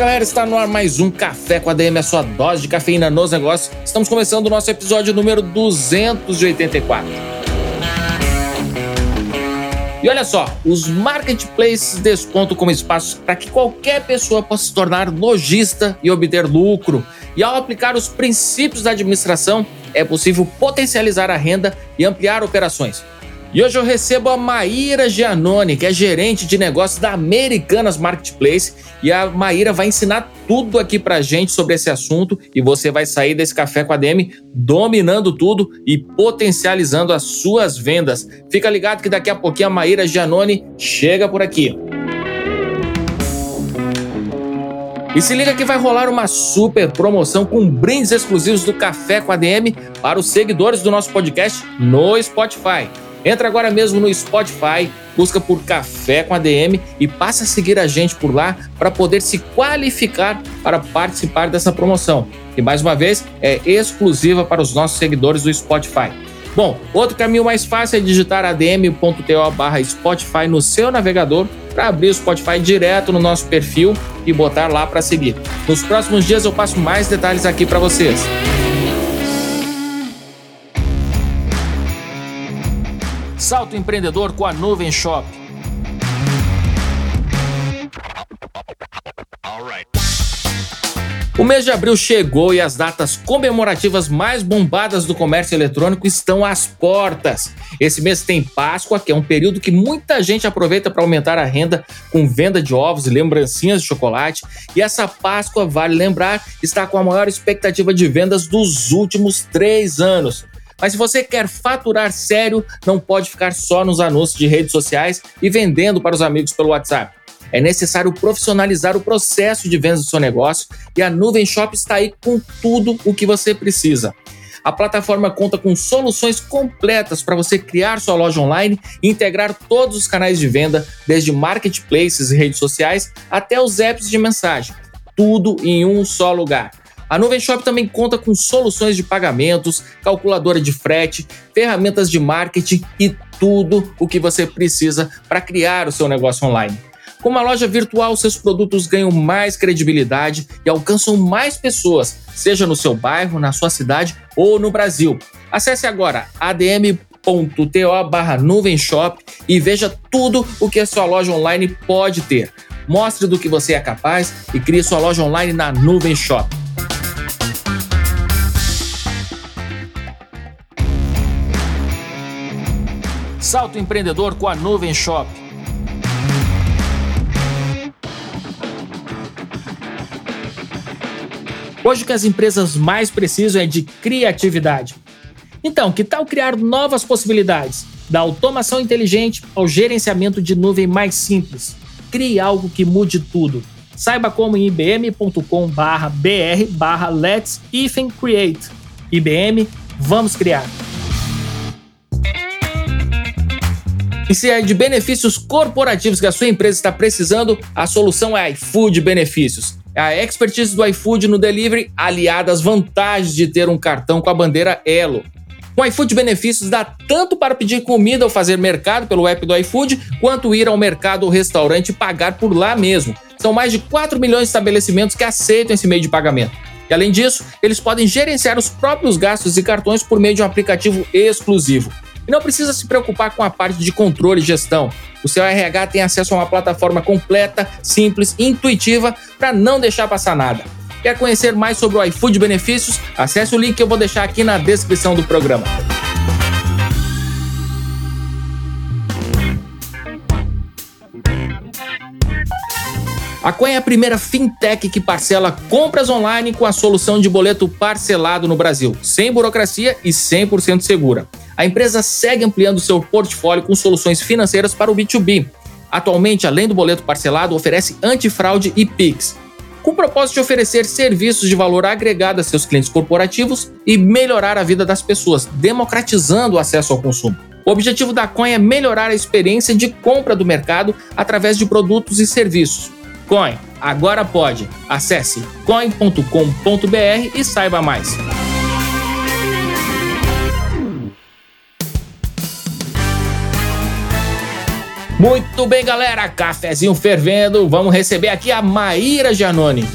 Galera, está no ar mais um Café com ADM, a sua dose de cafeína nos negócios. Estamos começando o nosso episódio número 284. E olha só, os marketplaces descontam como espaços para que qualquer pessoa possa se tornar lojista e obter lucro. E ao aplicar os princípios da administração, é possível potencializar a renda e ampliar operações. E hoje eu recebo a Maíra Giannone, que é gerente de negócios da Americanas Marketplace, e a Maíra vai ensinar tudo aqui pra gente sobre esse assunto e você vai sair desse café com a DM dominando tudo e potencializando as suas vendas. Fica ligado que daqui a pouquinho a Maíra Giannone chega por aqui. E se liga que vai rolar uma super promoção com brindes exclusivos do Café com a DM para os seguidores do nosso podcast no Spotify. Entra agora mesmo no Spotify, busca por Café com ADM e passa a seguir a gente por lá para poder se qualificar para participar dessa promoção. E mais uma vez, é exclusiva para os nossos seguidores do Spotify. Bom, outro caminho mais fácil é digitar adm.to Spotify no seu navegador para abrir o Spotify direto no nosso perfil e botar lá para seguir. Nos próximos dias eu passo mais detalhes aqui para vocês. Salto empreendedor com a Nuvem Shop. O mês de abril chegou e as datas comemorativas mais bombadas do comércio eletrônico estão às portas. Esse mês tem Páscoa, que é um período que muita gente aproveita para aumentar a renda com venda de ovos e lembrancinhas de chocolate. E essa Páscoa, vale lembrar, está com a maior expectativa de vendas dos últimos três anos. Mas se você quer faturar sério, não pode ficar só nos anúncios de redes sociais e vendendo para os amigos pelo WhatsApp. É necessário profissionalizar o processo de venda do seu negócio e a Nuvem Shop está aí com tudo o que você precisa. A plataforma conta com soluções completas para você criar sua loja online e integrar todos os canais de venda, desde marketplaces e redes sociais até os apps de mensagem. Tudo em um só lugar. A Nuvem Shop também conta com soluções de pagamentos, calculadora de frete, ferramentas de marketing e tudo o que você precisa para criar o seu negócio online. Com uma loja virtual, seus produtos ganham mais credibilidade e alcançam mais pessoas, seja no seu bairro, na sua cidade ou no Brasil. Acesse agora adm.to barra nuvem shop e veja tudo o que a sua loja online pode ter. Mostre do que você é capaz e crie sua loja online na Nuvem Shop. Salto empreendedor com a Nuvem Shop. Hoje o que as empresas mais precisam é de criatividade. Então, que tal criar novas possibilidades? Da automação inteligente ao gerenciamento de nuvem mais simples. Crie algo que mude tudo. Saiba como em ibm.com/br/let's create. IBM, vamos criar. E se é de benefícios corporativos que a sua empresa está precisando, a solução é iFood Benefícios. É a expertise do iFood no delivery aliada às vantagens de ter um cartão com a bandeira Elo. Com iFood Benefícios dá tanto para pedir comida ou fazer mercado pelo app do iFood, quanto ir ao mercado ou restaurante e pagar por lá mesmo. São mais de 4 milhões de estabelecimentos que aceitam esse meio de pagamento. E além disso, eles podem gerenciar os próprios gastos e cartões por meio de um aplicativo exclusivo. E não precisa se preocupar com a parte de controle e gestão. O seu RH tem acesso a uma plataforma completa, simples e intuitiva para não deixar passar nada. Quer conhecer mais sobre o iFood benefícios? Acesse o link que eu vou deixar aqui na descrição do programa. A Coin é a primeira fintech que parcela compras online com a solução de boleto parcelado no Brasil, sem burocracia e 100% segura a empresa segue ampliando seu portfólio com soluções financeiras para o B2B. Atualmente, além do boleto parcelado, oferece antifraude e Pix. com o propósito de oferecer serviços de valor agregado a seus clientes corporativos e melhorar a vida das pessoas, democratizando o acesso ao consumo. O objetivo da Coin é melhorar a experiência de compra do mercado através de produtos e serviços. Coin, agora pode. Acesse coin.com.br e saiba mais. Muito bem, galera, cafezinho fervendo. Vamos receber aqui a Maíra Giannone.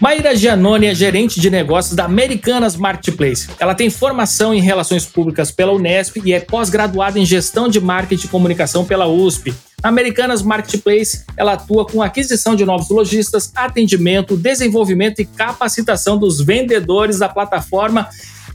Maíra Giannone é gerente de negócios da Americanas Marketplace. Ela tem formação em relações públicas pela Unesp e é pós-graduada em gestão de marketing e comunicação pela USP. Americanas Marketplace ela atua com aquisição de novos lojistas, atendimento, desenvolvimento e capacitação dos vendedores da plataforma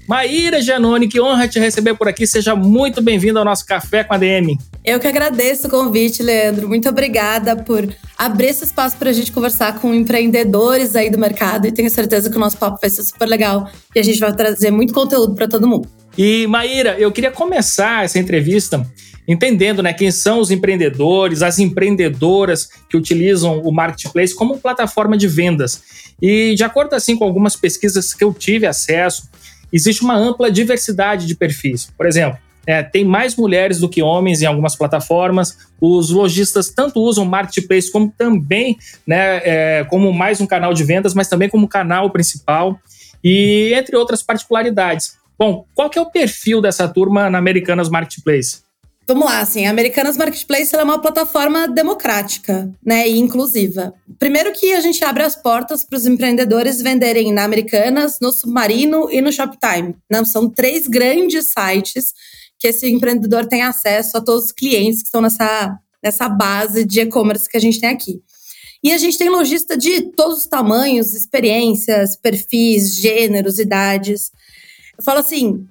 Maíra Giannone, que honra te receber por aqui. Seja muito bem-vindo ao nosso Café com a DM. Eu que agradeço o convite, Leandro. Muito obrigada por abrir esse espaço para a gente conversar com empreendedores aí do mercado e tenho certeza que o nosso papo vai ser super legal e a gente vai trazer muito conteúdo para todo mundo. E Maíra, eu queria começar essa entrevista entendendo né, quem são os empreendedores, as empreendedoras que utilizam o marketplace como plataforma de vendas. E de acordo assim com algumas pesquisas que eu tive acesso, existe uma ampla diversidade de perfis. Por exemplo, é, tem mais mulheres do que homens em algumas plataformas. Os lojistas tanto usam marketplace como também, né, é, como mais um canal de vendas, mas também como canal principal e entre outras particularidades. Bom, qual que é o perfil dessa turma na Americanas Marketplace? Vamos lá, assim, a Americanas Marketplace é uma plataforma democrática, né, e inclusiva. Primeiro que a gente abre as portas para os empreendedores venderem na Americanas, no Submarino e no Shoptime. Não, são três grandes sites que esse empreendedor tem acesso a todos os clientes que estão nessa, nessa base de e-commerce que a gente tem aqui. E a gente tem lojista de todos os tamanhos, experiências, perfis, gêneros, idades. Eu falo assim,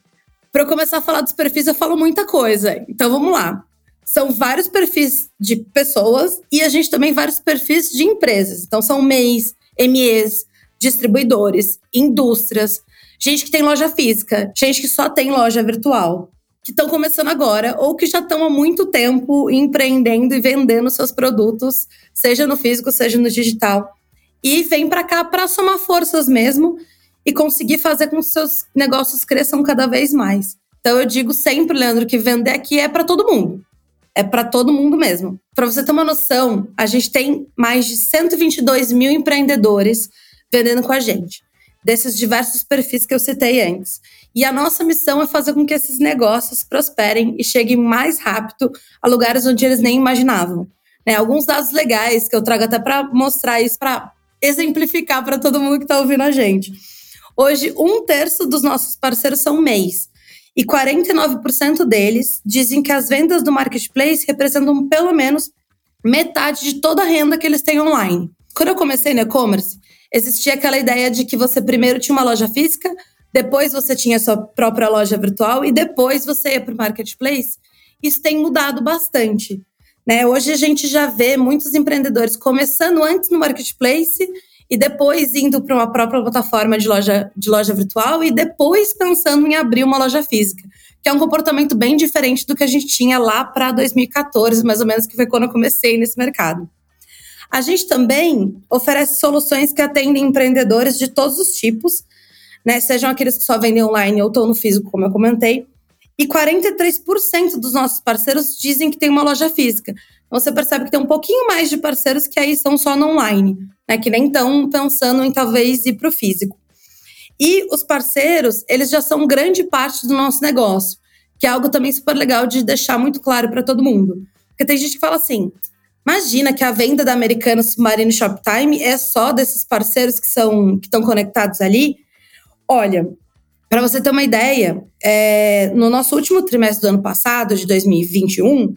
para eu começar a falar dos perfis, eu falo muita coisa. Então vamos lá. São vários perfis de pessoas e a gente também vários perfis de empresas. Então são MEIs, MEs, distribuidores, indústrias, gente que tem loja física, gente que só tem loja virtual que estão começando agora ou que já estão há muito tempo empreendendo e vendendo seus produtos, seja no físico, seja no digital. E vem para cá para somar forças mesmo e conseguir fazer com que seus negócios cresçam cada vez mais. Então eu digo sempre, Leandro, que vender aqui é para todo mundo. É para todo mundo mesmo. Para você ter uma noção, a gente tem mais de 122 mil empreendedores vendendo com a gente desses diversos perfis que eu citei antes. E a nossa missão é fazer com que esses negócios prosperem e cheguem mais rápido a lugares onde eles nem imaginavam. Né, alguns dados legais que eu trago até para mostrar isso, para exemplificar para todo mundo que está ouvindo a gente. Hoje, um terço dos nossos parceiros são MEIs. E 49% deles dizem que as vendas do marketplace representam pelo menos metade de toda a renda que eles têm online. Quando eu comecei no e-commerce, existia aquela ideia de que você primeiro tinha uma loja física, depois você tinha sua própria loja virtual e depois você ia para o marketplace. Isso tem mudado bastante. Né? Hoje a gente já vê muitos empreendedores começando antes no marketplace e depois indo para uma própria plataforma de loja, de loja virtual e depois pensando em abrir uma loja física, que é um comportamento bem diferente do que a gente tinha lá para 2014, mais ou menos, que foi quando eu comecei nesse mercado. A gente também oferece soluções que atendem empreendedores de todos os tipos, né? Sejam aqueles que só vendem online ou estão no físico, como eu comentei. E 43% dos nossos parceiros dizem que tem uma loja física. Você percebe que tem um pouquinho mais de parceiros que aí estão só no online, né? Que nem estão pensando em talvez ir para o físico. E os parceiros, eles já são grande parte do nosso negócio, que é algo também super legal de deixar muito claro para todo mundo. Porque tem gente que fala assim: Imagina que a venda da Americana Submarino Shoptime é só desses parceiros que são que estão conectados ali. Olha, para você ter uma ideia, é, no nosso último trimestre do ano passado, de 2021,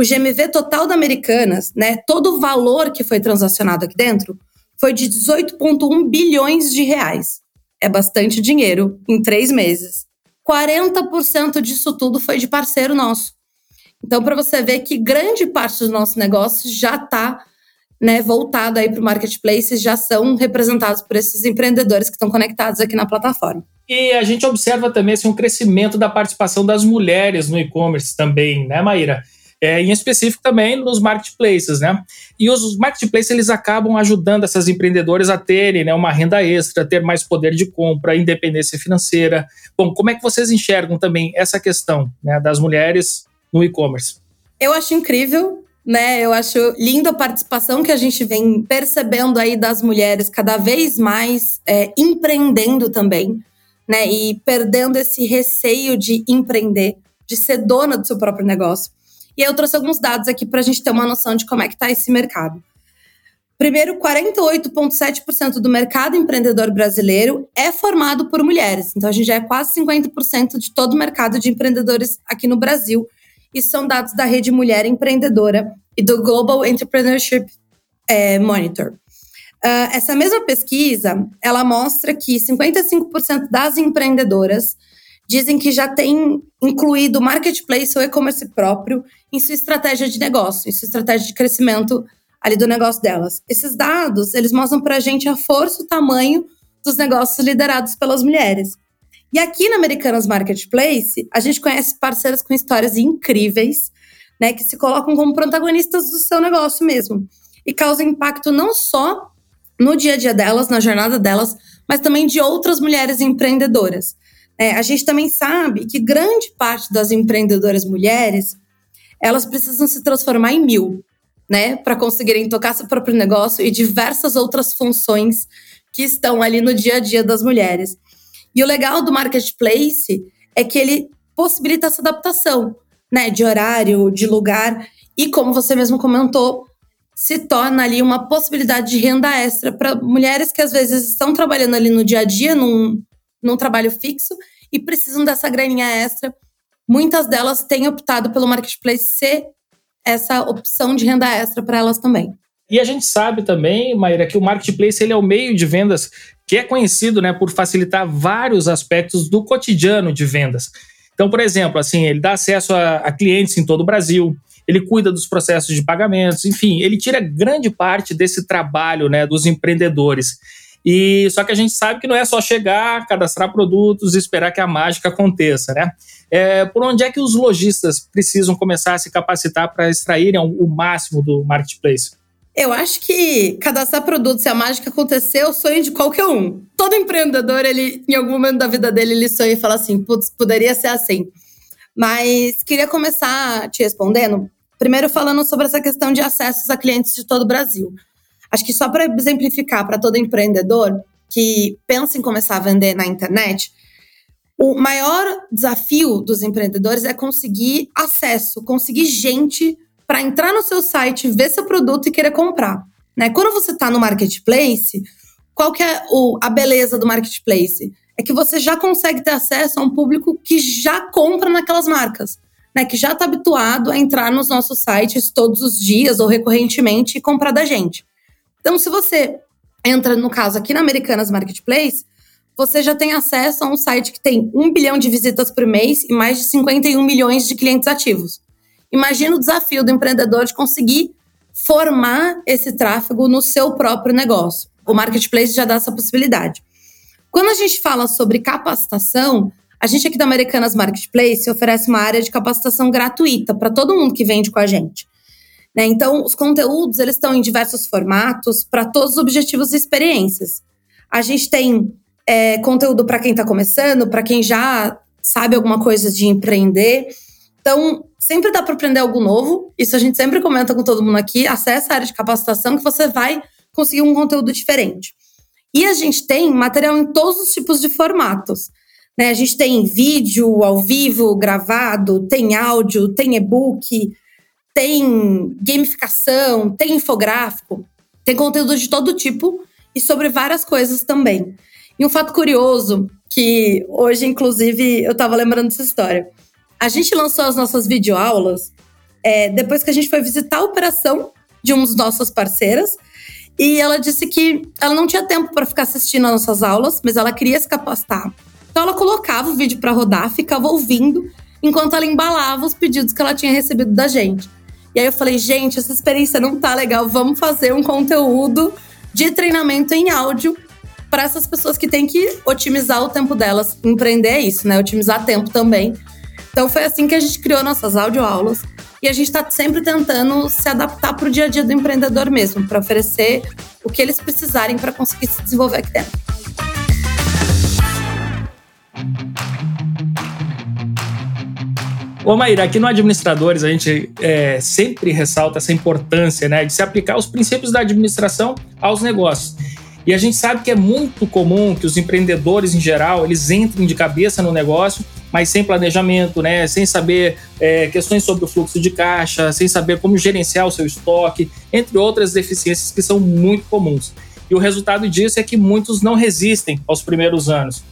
o GMV total da Americanas, né, todo o valor que foi transacionado aqui dentro, foi de 18,1 bilhões de reais. É bastante dinheiro em três meses. 40% disso tudo foi de parceiro nosso. Então, para você ver que grande parte do nosso negócio já está né, voltado aí para o marketplace já são representados por esses empreendedores que estão conectados aqui na plataforma. E a gente observa também assim, um crescimento da participação das mulheres no e-commerce também, né, Maíra? É, em específico também nos marketplaces, né? E os marketplaces eles acabam ajudando essas empreendedoras a terem né, uma renda extra, ter mais poder de compra, independência financeira. Bom, como é que vocês enxergam também essa questão né, das mulheres no e-commerce? Eu acho incrível né? Eu acho lindo a participação que a gente vem percebendo aí das mulheres cada vez mais é, empreendendo também, né? E perdendo esse receio de empreender, de ser dona do seu próprio negócio. E eu trouxe alguns dados aqui para a gente ter uma noção de como é que está esse mercado. Primeiro, 48,7% do mercado empreendedor brasileiro é formado por mulheres. Então, a gente já é quase 50% de todo o mercado de empreendedores aqui no Brasil. Isso são dados da Rede Mulher Empreendedora e do Global Entrepreneurship é, Monitor. Uh, essa mesma pesquisa, ela mostra que 55% das empreendedoras dizem que já têm incluído marketplace ou e-commerce próprio em sua estratégia de negócio, em sua estratégia de crescimento ali do negócio delas. Esses dados, eles mostram para a gente a força o tamanho dos negócios liderados pelas mulheres. E aqui na Americanas Marketplace, a gente conhece parceiras com histórias incríveis, né, que se colocam como protagonistas do seu negócio mesmo. E causam impacto não só no dia a dia delas, na jornada delas, mas também de outras mulheres empreendedoras. É, a gente também sabe que grande parte das empreendedoras mulheres, elas precisam se transformar em mil, né, para conseguirem tocar seu próprio negócio e diversas outras funções que estão ali no dia a dia das mulheres. E o legal do marketplace é que ele possibilita essa adaptação, né, de horário, de lugar e como você mesmo comentou, se torna ali uma possibilidade de renda extra para mulheres que às vezes estão trabalhando ali no dia a dia num, num trabalho fixo e precisam dessa graninha extra. Muitas delas têm optado pelo marketplace ser essa opção de renda extra para elas também. E a gente sabe também, Maíra, que o marketplace ele é o meio de vendas que é conhecido né, por facilitar vários aspectos do cotidiano de vendas. Então, por exemplo, assim, ele dá acesso a, a clientes em todo o Brasil, ele cuida dos processos de pagamentos, enfim, ele tira grande parte desse trabalho né, dos empreendedores. E só que a gente sabe que não é só chegar, cadastrar produtos e esperar que a mágica aconteça, né? É, por onde é que os lojistas precisam começar a se capacitar para extraírem o máximo do marketplace? Eu acho que cadastrar produtos, se a mágica acontecer, é o sonho de qualquer um. Todo empreendedor, ele, em algum momento da vida dele, ele sonha e fala assim: putz, poderia ser assim. Mas queria começar te respondendo, primeiro falando sobre essa questão de acessos a clientes de todo o Brasil. Acho que só para exemplificar para todo empreendedor que pensa em começar a vender na internet, o maior desafio dos empreendedores é conseguir acesso, conseguir gente para entrar no seu site, ver seu produto e querer comprar. Né? Quando você está no marketplace, qual que é o, a beleza do marketplace? É que você já consegue ter acesso a um público que já compra naquelas marcas, né? Que já está habituado a entrar nos nossos sites todos os dias ou recorrentemente e comprar da gente. Então, se você entra, no caso, aqui na Americanas Marketplace, você já tem acesso a um site que tem um bilhão de visitas por mês e mais de 51 milhões de clientes ativos. Imagina o desafio do empreendedor de conseguir formar esse tráfego no seu próprio negócio. O marketplace já dá essa possibilidade. Quando a gente fala sobre capacitação, a gente aqui da Americanas Marketplace oferece uma área de capacitação gratuita para todo mundo que vende com a gente. Né? Então, os conteúdos eles estão em diversos formatos para todos os objetivos e experiências. A gente tem é, conteúdo para quem está começando, para quem já sabe alguma coisa de empreender. Então, sempre dá para aprender algo novo. Isso a gente sempre comenta com todo mundo aqui. Acesse a área de capacitação que você vai conseguir um conteúdo diferente. E a gente tem material em todos os tipos de formatos. Né? A gente tem vídeo ao vivo, gravado, tem áudio, tem e-book, tem gamificação, tem infográfico, tem conteúdo de todo tipo e sobre várias coisas também. E um fato curioso, que hoje, inclusive, eu estava lembrando dessa história. A gente lançou as nossas videoaulas é, depois que a gente foi visitar a operação de um dos nossos parceiras. E ela disse que ela não tinha tempo para ficar assistindo as nossas aulas, mas ela queria se capacitar. Então ela colocava o vídeo para rodar, ficava ouvindo, enquanto ela embalava os pedidos que ela tinha recebido da gente. E aí eu falei, gente, essa experiência não tá legal, vamos fazer um conteúdo de treinamento em áudio para essas pessoas que têm que otimizar o tempo delas. Empreender é isso, né? Otimizar tempo também. Então foi assim que a gente criou nossas audioaulas. E a gente está sempre tentando se adaptar para o dia a dia do empreendedor mesmo, para oferecer o que eles precisarem para conseguir se desenvolver aqui dentro. Ô Maíra, aqui no Administradores a gente é, sempre ressalta essa importância né, de se aplicar os princípios da administração aos negócios. E a gente sabe que é muito comum que os empreendedores em geral eles entrem de cabeça no negócio, mas sem planejamento, né? sem saber é, questões sobre o fluxo de caixa, sem saber como gerenciar o seu estoque, entre outras deficiências que são muito comuns. E o resultado disso é que muitos não resistem aos primeiros anos.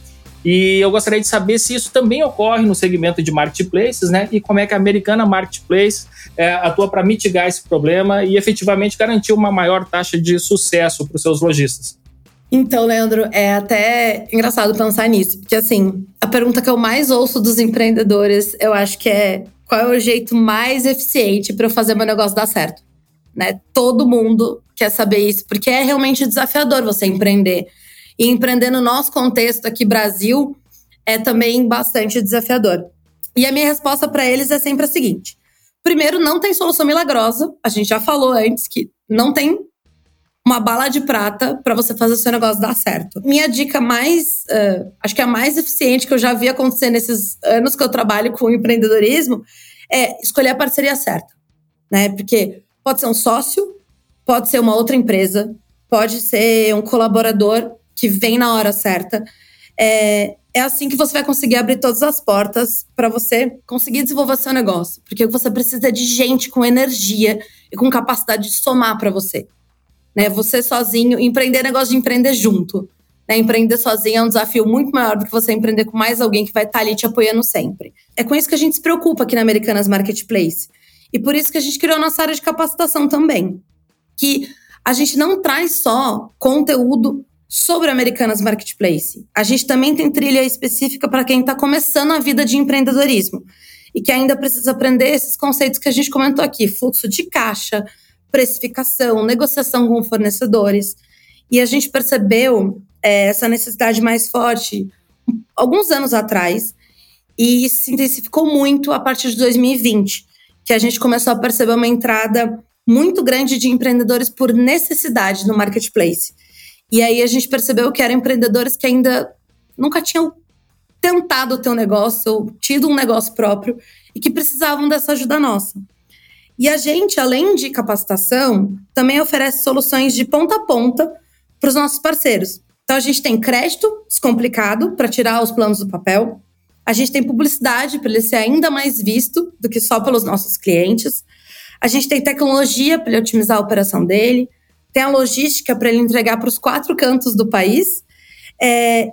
E eu gostaria de saber se isso também ocorre no segmento de marketplaces, né? E como é que a Americana Marketplace é, atua para mitigar esse problema e efetivamente garantir uma maior taxa de sucesso para os seus lojistas. Então, Leandro, é até engraçado pensar nisso, porque assim, a pergunta que eu mais ouço dos empreendedores, eu acho que é qual é o jeito mais eficiente para eu fazer meu negócio dar certo, né? Todo mundo quer saber isso, porque é realmente desafiador você empreender. E empreender no nosso contexto aqui Brasil é também bastante desafiador. E a minha resposta para eles é sempre a seguinte: primeiro, não tem solução milagrosa. A gente já falou antes que não tem uma bala de prata para você fazer o seu negócio dar certo. Minha dica mais, uh, acho que a mais eficiente que eu já vi acontecer nesses anos que eu trabalho com empreendedorismo é escolher a parceria certa, né? Porque pode ser um sócio, pode ser uma outra empresa, pode ser um colaborador que vem na hora certa. É, é assim que você vai conseguir abrir todas as portas para você conseguir desenvolver seu negócio, porque você precisa de gente com energia e com capacidade de somar para você né? Você sozinho, empreender é negócio de empreender junto. Né? Empreender sozinho é um desafio muito maior do que você empreender com mais alguém que vai estar tá ali te apoiando sempre. É com isso que a gente se preocupa aqui na Americanas Marketplace. E por isso que a gente criou a nossa área de capacitação também. Que a gente não traz só conteúdo sobre Americanas Marketplace. A gente também tem trilha específica para quem está começando a vida de empreendedorismo e que ainda precisa aprender esses conceitos que a gente comentou aqui: fluxo de caixa, precificação, negociação com fornecedores. E a gente percebeu é, essa necessidade mais forte alguns anos atrás e se intensificou muito a partir de 2020, que a gente começou a perceber uma entrada muito grande de empreendedores por necessidade no marketplace. E aí a gente percebeu que eram empreendedores que ainda nunca tinham tentado ter um negócio, ou tido um negócio próprio e que precisavam dessa ajuda nossa. E a gente, além de capacitação, também oferece soluções de ponta a ponta para os nossos parceiros. Então, a gente tem crédito descomplicado para tirar os planos do papel. A gente tem publicidade para ele ser ainda mais visto do que só pelos nossos clientes. A gente tem tecnologia para ele otimizar a operação dele. Tem a logística para ele entregar para os quatro cantos do país. É,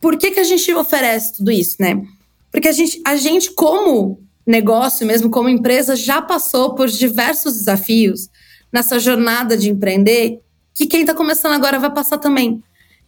por que, que a gente oferece tudo isso, né? Porque a gente, a gente como negócio, mesmo como empresa, já passou por diversos desafios nessa jornada de empreender, que quem está começando agora vai passar também.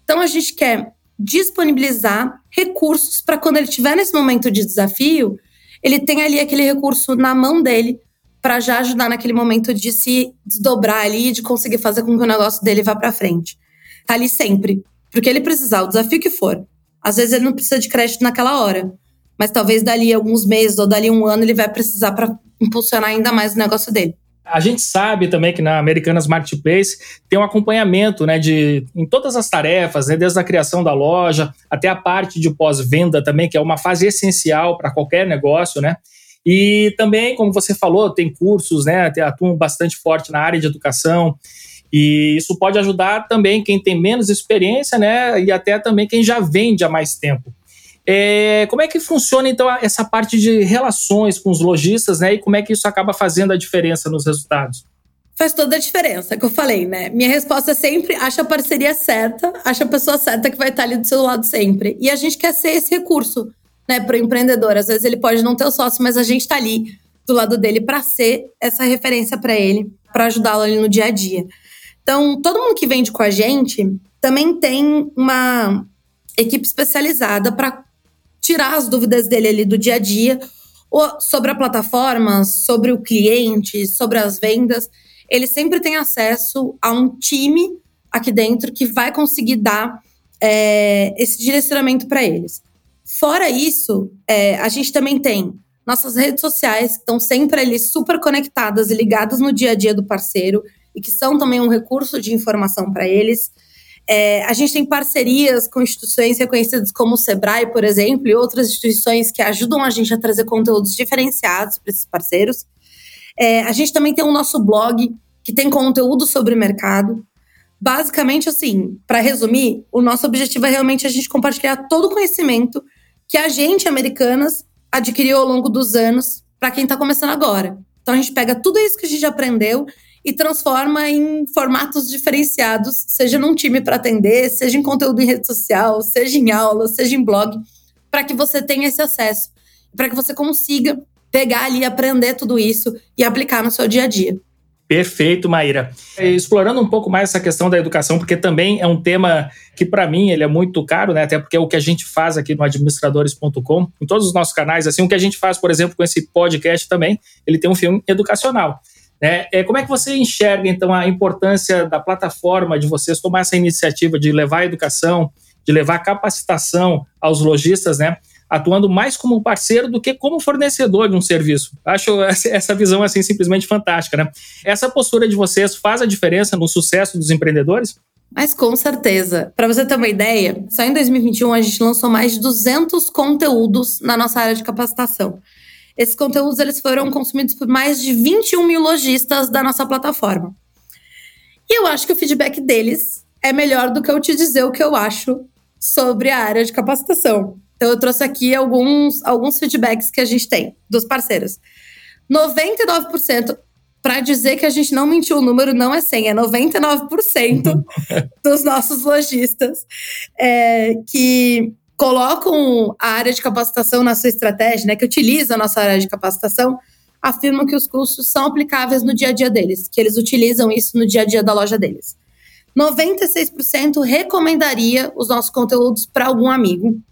Então a gente quer disponibilizar recursos para quando ele estiver nesse momento de desafio, ele tem ali aquele recurso na mão dele para já ajudar naquele momento de se desdobrar ali, de conseguir fazer com que o negócio dele vá para frente. Tá ali sempre, porque ele precisar, o desafio que for. Às vezes ele não precisa de crédito naquela hora, mas talvez dali alguns meses ou dali um ano ele vai precisar para impulsionar ainda mais o negócio dele. A gente sabe também que na Americanas Marketplace tem um acompanhamento né, de, em todas as tarefas, né, desde a criação da loja até a parte de pós-venda também, que é uma fase essencial para qualquer negócio, né? E também, como você falou, tem cursos, né? Atuam bastante forte na área de educação. E isso pode ajudar também quem tem menos experiência, né? E até também quem já vende há mais tempo. É, como é que funciona então essa parte de relações com os lojistas, né? E como é que isso acaba fazendo a diferença nos resultados? Faz toda a diferença, que eu falei, né? Minha resposta é sempre acha a parceria certa, acha a pessoa certa que vai estar ali do seu lado sempre. E a gente quer ser esse recurso, né, para o empreendedor. Às vezes ele pode não ter o sócio, mas a gente está ali do lado dele para ser essa referência para ele, para ajudá-lo ali no dia a dia. Então, todo mundo que vende com a gente também tem uma equipe especializada para tirar as dúvidas dele ali do dia a dia, sobre a plataforma, sobre o cliente, sobre as vendas, ele sempre tem acesso a um time aqui dentro que vai conseguir dar é, esse direcionamento para eles. Fora isso, é, a gente também tem nossas redes sociais, que estão sempre ali super conectadas e ligadas no dia a dia do parceiro e que são também um recurso de informação para eles. É, a gente tem parcerias com instituições reconhecidas como o Sebrae, por exemplo, e outras instituições que ajudam a gente a trazer conteúdos diferenciados para esses parceiros. É, a gente também tem o nosso blog, que tem conteúdo sobre o mercado. Basicamente, assim, para resumir, o nosso objetivo é realmente a gente compartilhar todo o conhecimento que a gente, americanas, adquiriu ao longo dos anos para quem está começando agora. Então a gente pega tudo isso que a gente aprendeu e transforma em formatos diferenciados, seja num time para atender, seja em conteúdo em rede social, seja em aula, seja em blog, para que você tenha esse acesso, para que você consiga pegar ali, aprender tudo isso e aplicar no seu dia a dia. Perfeito, Maíra. Explorando um pouco mais essa questão da educação, porque também é um tema que para mim ele é muito caro, né? Até porque é o que a gente faz aqui no administradores.com, em todos os nossos canais, assim, o que a gente faz, por exemplo, com esse podcast também, ele tem um filme educacional. Né? É, como é que você enxerga, então, a importância da plataforma de vocês tomar essa iniciativa de levar a educação, de levar a capacitação aos lojistas, né? Atuando mais como parceiro do que como fornecedor de um serviço. Acho essa visão assim simplesmente fantástica, né? Essa postura de vocês faz a diferença no sucesso dos empreendedores? Mas com certeza. Para você ter uma ideia, só em 2021 a gente lançou mais de 200 conteúdos na nossa área de capacitação. Esses conteúdos eles foram consumidos por mais de 21 mil lojistas da nossa plataforma. E eu acho que o feedback deles é melhor do que eu te dizer o que eu acho sobre a área de capacitação. Então eu trouxe aqui alguns, alguns feedbacks que a gente tem dos parceiros. 99% para dizer que a gente não mentiu, o número não é 100, é 99% dos nossos lojistas é, que colocam a área de capacitação na sua estratégia, né, que utilizam a nossa área de capacitação, afirmam que os cursos são aplicáveis no dia a dia deles, que eles utilizam isso no dia a dia da loja deles. 96% recomendaria os nossos conteúdos para algum amigo.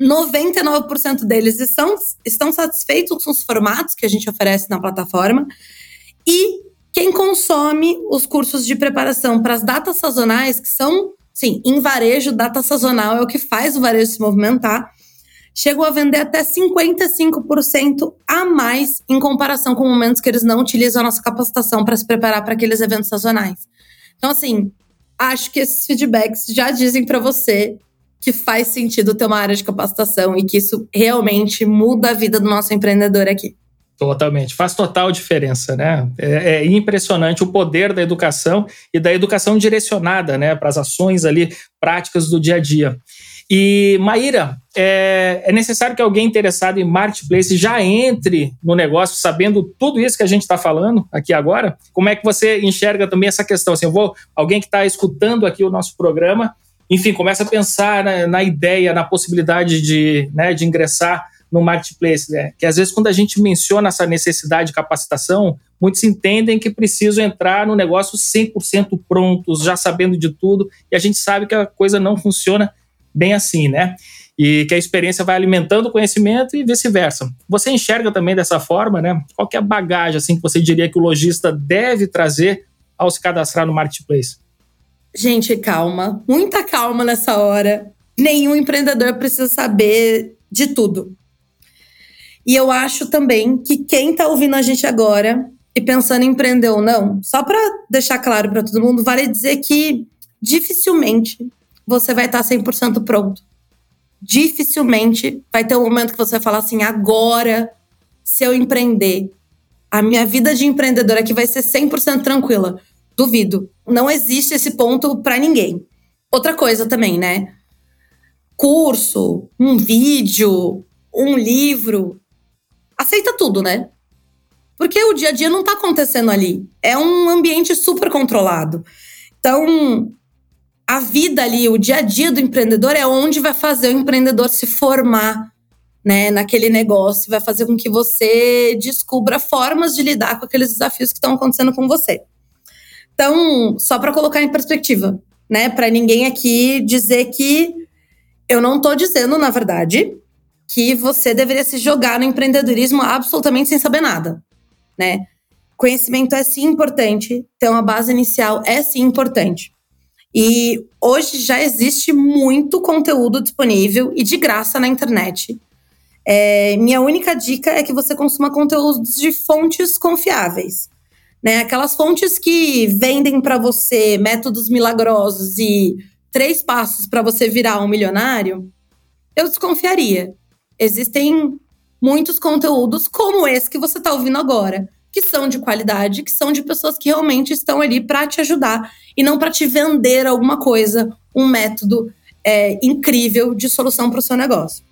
99% deles estão, estão satisfeitos com os formatos que a gente oferece na plataforma. E quem consome os cursos de preparação para as datas sazonais, que são, sim, em varejo, data sazonal é o que faz o varejo se movimentar, chegou a vender até 55% a mais em comparação com momentos que eles não utilizam a nossa capacitação para se preparar para aqueles eventos sazonais. Então, assim, acho que esses feedbacks já dizem para você que faz sentido ter uma área de capacitação e que isso realmente muda a vida do nosso empreendedor aqui. Totalmente, faz total diferença, né? É, é, impressionante o poder da educação e da educação direcionada, né, para as ações ali práticas do dia a dia. E Maíra, é, é, necessário que alguém interessado em marketplace já entre no negócio sabendo tudo isso que a gente está falando aqui agora. Como é que você enxerga também essa questão? Assim, eu vou alguém que está escutando aqui o nosso programa enfim, começa a pensar na, na ideia, na possibilidade de, né, de ingressar no marketplace, né? que às vezes quando a gente menciona essa necessidade de capacitação, muitos entendem que precisam entrar no negócio 100% prontos, já sabendo de tudo, e a gente sabe que a coisa não funciona bem assim, né? E que a experiência vai alimentando o conhecimento e vice-versa. Você enxerga também dessa forma, né? Qual é a bagagem assim que você diria que o lojista deve trazer ao se cadastrar no marketplace? Gente, calma. Muita calma nessa hora. Nenhum empreendedor precisa saber de tudo. E eu acho também que quem está ouvindo a gente agora e pensando em empreender ou não, só para deixar claro para todo mundo, vale dizer que dificilmente você vai estar tá 100% pronto. Dificilmente vai ter um momento que você vai falar assim: agora, se eu empreender, a minha vida de empreendedora aqui vai ser 100% tranquila. Duvido. Não existe esse ponto para ninguém. Outra coisa também, né? Curso, um vídeo, um livro. Aceita tudo, né? Porque o dia a dia não tá acontecendo ali. É um ambiente super controlado. Então, a vida ali, o dia a dia do empreendedor é onde vai fazer o empreendedor se formar, né, naquele negócio, vai fazer com que você descubra formas de lidar com aqueles desafios que estão acontecendo com você. Então, só para colocar em perspectiva, né, para ninguém aqui dizer que eu não estou dizendo, na verdade, que você deveria se jogar no empreendedorismo absolutamente sem saber nada, né? Conhecimento é sim importante, ter uma base inicial é sim importante. E hoje já existe muito conteúdo disponível e de graça na internet. É, minha única dica é que você consuma conteúdos de fontes confiáveis. Né? Aquelas fontes que vendem para você métodos milagrosos e três passos para você virar um milionário, eu desconfiaria. Existem muitos conteúdos como esse que você está ouvindo agora, que são de qualidade, que são de pessoas que realmente estão ali para te ajudar e não para te vender alguma coisa, um método é, incrível de solução para o seu negócio.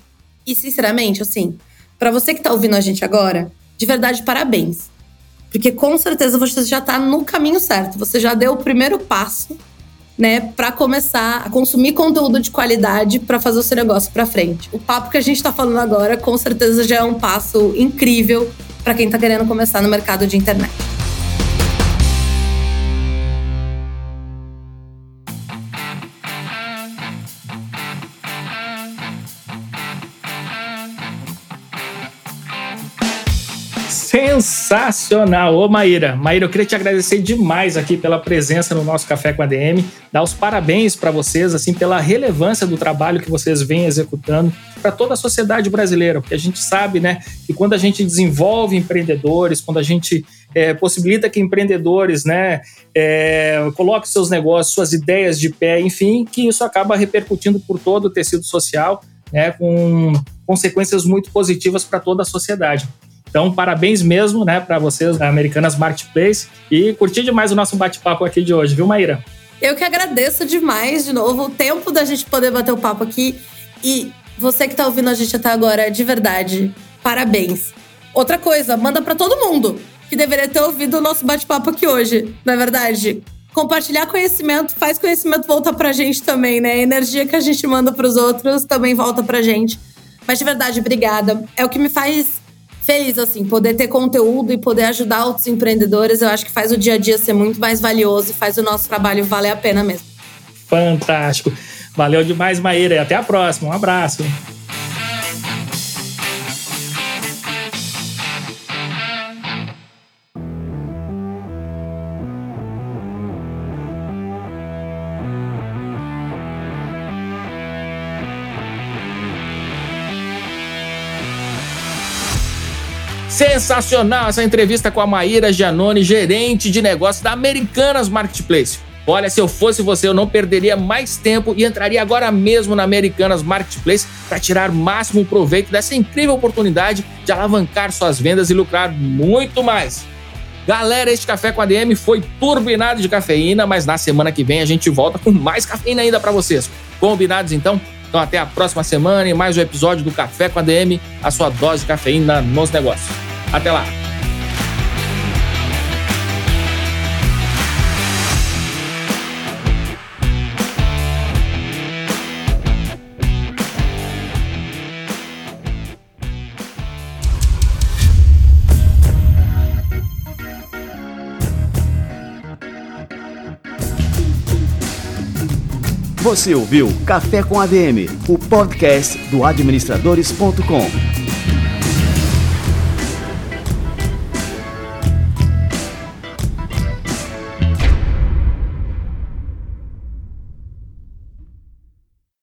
E sinceramente, assim, para você que está ouvindo a gente agora, de verdade, parabéns. Porque com certeza você já está no caminho certo. Você já deu o primeiro passo, né, para começar a consumir conteúdo de qualidade para fazer o seu negócio para frente. O papo que a gente está falando agora, com certeza já é um passo incrível para quem está querendo começar no mercado de internet. Sensacional! Ô Maíra, Maíra, eu queria te agradecer demais aqui pela presença no nosso Café com a DM, dar os parabéns para vocês, assim, pela relevância do trabalho que vocês vêm executando para toda a sociedade brasileira, porque a gente sabe, né, que quando a gente desenvolve empreendedores, quando a gente é, possibilita que empreendedores, né, é, coloquem seus negócios, suas ideias de pé, enfim, que isso acaba repercutindo por todo o tecido social, né, com consequências muito positivas para toda a sociedade. Então, parabéns mesmo, né, para vocês da Americanas Marketplace e curti demais o nosso bate-papo aqui de hoje, viu, Maíra? Eu que agradeço demais, de novo, o tempo da gente poder bater o papo aqui. E você que tá ouvindo a gente até agora, de verdade, parabéns. Outra coisa, manda para todo mundo que deveria ter ouvido o nosso bate-papo aqui hoje, não é verdade? Compartilhar conhecimento faz conhecimento voltar pra gente também, né? A energia que a gente manda pros outros também volta pra gente. Mas de verdade, obrigada. É o que me faz feliz, assim, poder ter conteúdo e poder ajudar outros empreendedores, eu acho que faz o dia a dia ser muito mais valioso e faz o nosso trabalho valer a pena mesmo. Fantástico. Valeu demais, Maíra, e até a próxima. Um abraço. Sensacional essa entrevista com a Maíra Giannone, gerente de negócios da Americanas Marketplace. Olha, se eu fosse você, eu não perderia mais tempo e entraria agora mesmo na Americanas Marketplace para tirar máximo proveito dessa incrível oportunidade de alavancar suas vendas e lucrar muito mais. Galera, este café com a DM foi turbinado de cafeína, mas na semana que vem a gente volta com mais cafeína ainda para vocês. Combinados então? Então até a próxima semana e mais um episódio do Café com a DM, a sua dose de cafeína nos negócios. Até lá! Você ouviu Café com ADM, o podcast do administradores.com.